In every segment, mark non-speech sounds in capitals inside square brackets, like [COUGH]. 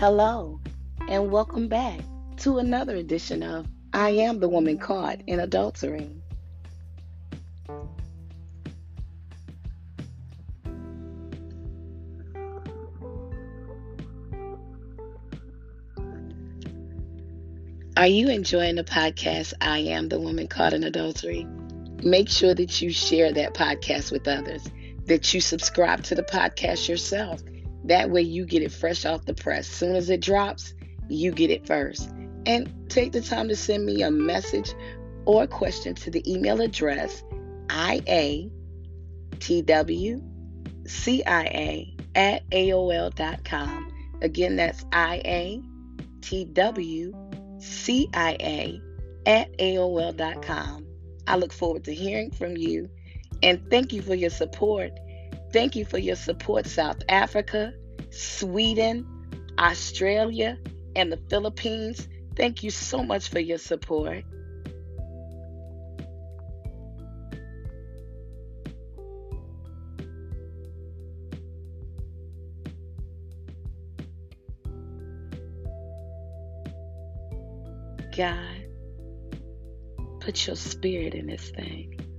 Hello, and welcome back to another edition of I Am the Woman Caught in Adultery. Are you enjoying the podcast, I Am the Woman Caught in Adultery? Make sure that you share that podcast with others, that you subscribe to the podcast yourself. That way you get it fresh off the press. Soon as it drops, you get it first. And take the time to send me a message or a question to the email address iatwcia at aol.com. Again, that's iatw CIA at AOL.com. I look forward to hearing from you and thank you for your support. Thank you for your support, South Africa, Sweden, Australia, and the Philippines. Thank you so much for your support. God, put your spirit in this thing.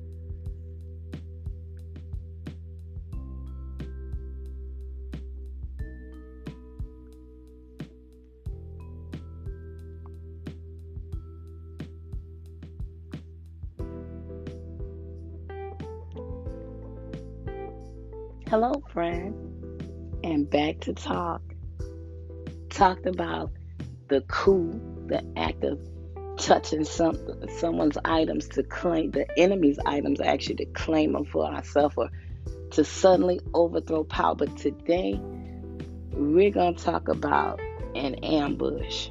Hello, friend, and back to talk. Talked about the coup, the act of touching some someone's items to claim the enemy's items actually to claim them for ourselves or to suddenly overthrow power. But today we're gonna talk about an ambush.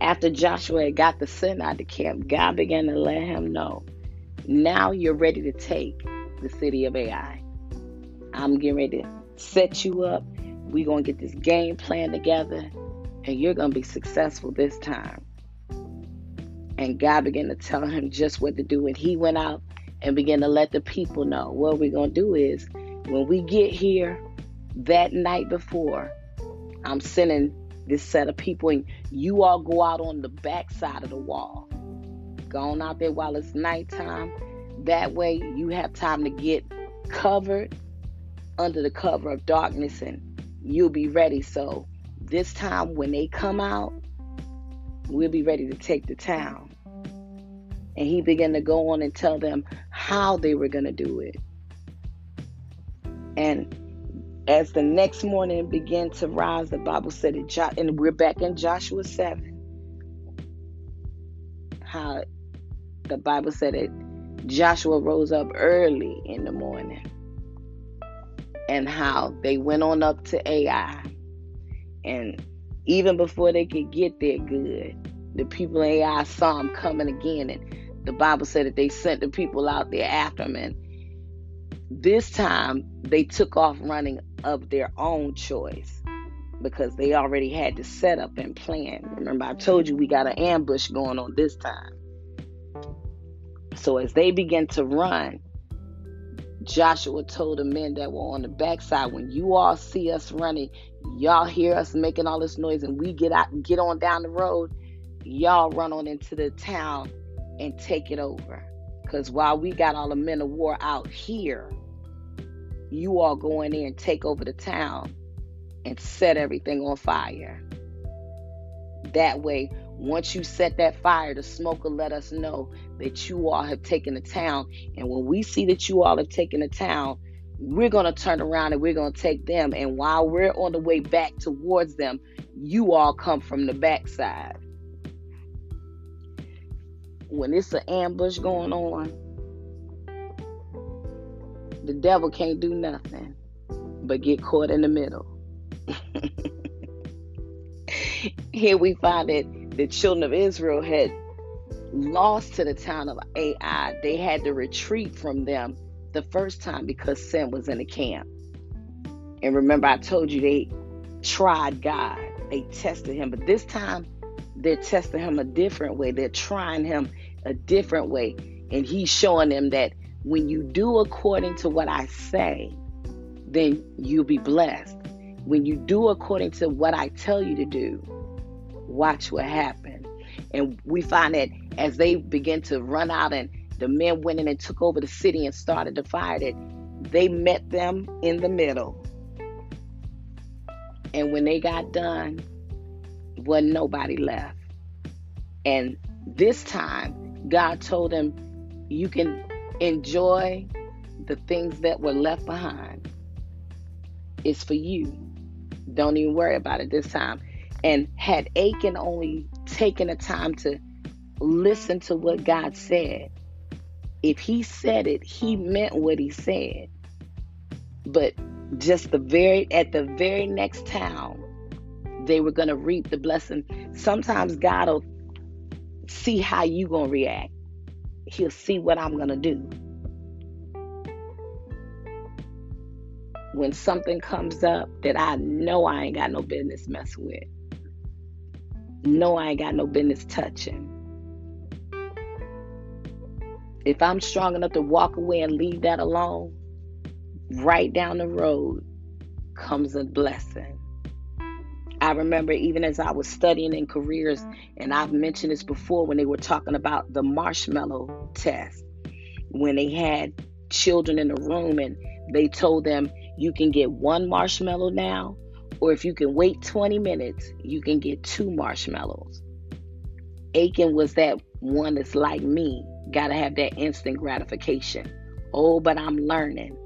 After Joshua had got the sin out of the camp, God began to let him know, now you're ready to take the city of Ai. I'm getting ready to set you up. We're gonna get this game plan together, and you're gonna be successful this time. And God began to tell him just what to do. And he went out and began to let the people know what we're going to do is when we get here that night before, I'm sending this set of people, and you all go out on the back side of the wall. Go on out there while it's nighttime. That way, you have time to get covered under the cover of darkness, and you'll be ready. So, this time when they come out, we'll be ready to take the town. And he began to go on and tell them how they were going to do it. And as the next morning began to rise, the Bible said it, and we're back in Joshua 7. How the Bible said it, Joshua rose up early in the morning. And how they went on up to Ai. And even before they could get there good, the people in Ai saw him coming again. And the Bible said that they sent the people out there after him. And this time they took off running of their own choice because they already had the setup and plan. Remember, I told you we got an ambush going on this time. So as they began to run, Joshua told the men that were on the backside, when you all see us running, y'all hear us making all this noise, and we get out get on down the road, y'all run on into the town and take it over. Because while we got all the men of war out here, you all go in there and take over the town and set everything on fire. That way, once you set that fire, the smoker let us know that you all have taken the town. And when we see that you all have taken the town, we're going to turn around and we're going to take them. And while we're on the way back towards them, you all come from the backside. When it's an ambush going on, the devil can't do nothing but get caught in the middle. [LAUGHS] [LAUGHS] Here we find that the children of Israel had lost to the town of Ai. They had to retreat from them the first time because sin was in the camp. And remember, I told you they tried God, they tested him, but this time they're testing him a different way. They're trying him a different way. And he's showing them that when you do according to what I say, then you'll be blessed. When you do according to what I tell you to do, watch what happens. And we find that as they begin to run out and the men went in and took over the city and started to fire, that they met them in the middle. And when they got done, wasn't nobody left. And this time, God told them, You can enjoy the things that were left behind. It's for you. Don't even worry about it this time. And had Achan only taken the time to listen to what God said, if he said it, he meant what he said. But just the very at the very next town, they were gonna reap the blessing. Sometimes God will see how you gonna react. He'll see what I'm gonna do. When something comes up that I know I ain't got no business messing with, know I ain't got no business touching. If I'm strong enough to walk away and leave that alone, right down the road comes a blessing. I remember even as I was studying in careers, and I've mentioned this before when they were talking about the marshmallow test, when they had children in the room and they told them you can get one marshmallow now, or if you can wait 20 minutes, you can get two marshmallows. Achan was that one that's like me, got to have that instant gratification. Oh, but I'm learning.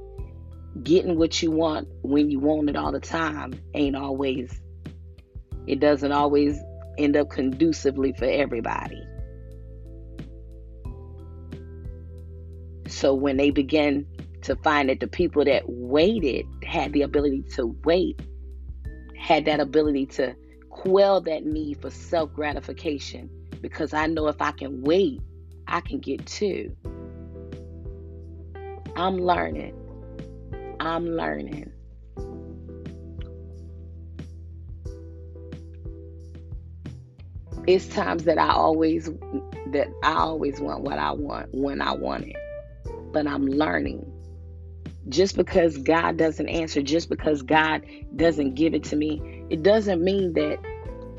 Getting what you want when you want it all the time ain't always it doesn't always end up conducively for everybody. So when they begin to find that the people that waited had the ability to wait, had that ability to quell that need for self gratification, because I know if I can wait, I can get two. I'm learning. I'm learning. it's times that I always that I always want what I want when I want it. But I'm learning. Just because God doesn't answer, just because God doesn't give it to me, it doesn't mean that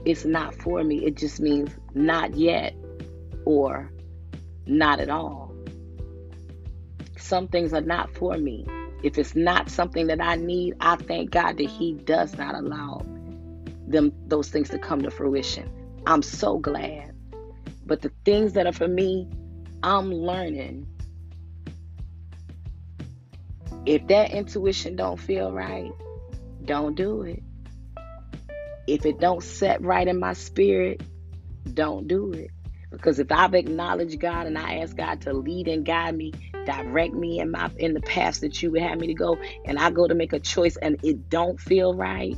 it's not for me. It just means not yet or not at all. Some things are not for me. If it's not something that I need, I thank God that He does not allow them those things to come to fruition. I'm so glad. But the things that are for me, I'm learning. If that intuition don't feel right, don't do it. If it don't set right in my spirit, don't do it. Because if I've acknowledged God and I ask God to lead and guide me, direct me in my in the paths that you would have me to go, and I go to make a choice and it don't feel right,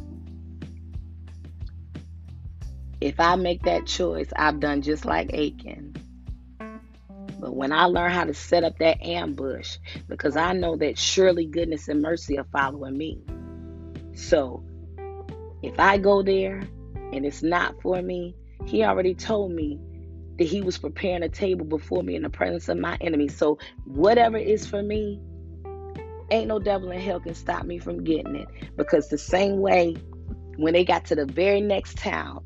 if I make that choice, I've done just like Achan. But when I learn how to set up that ambush, because I know that surely goodness and mercy are following me. So if I go there and it's not for me, he already told me that he was preparing a table before me in the presence of my enemies. So whatever is for me, ain't no devil in hell can stop me from getting it. Because the same way when they got to the very next town,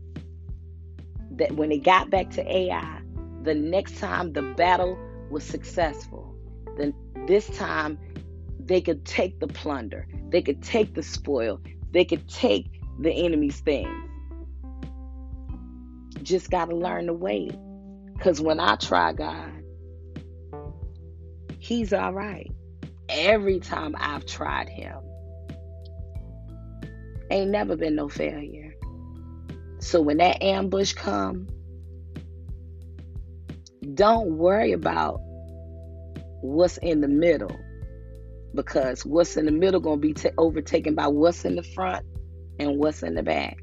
that when they got back to Ai, the next time the battle was successful, then this time they could take the plunder, they could take the spoil, they could take the enemy's things. Just got to learn to wait. Because when I try God, He's all right. Every time I've tried Him, ain't never been no failure. So when that ambush come, don't worry about what's in the middle because what's in the middle going to be t- overtaken by what's in the front and what's in the back.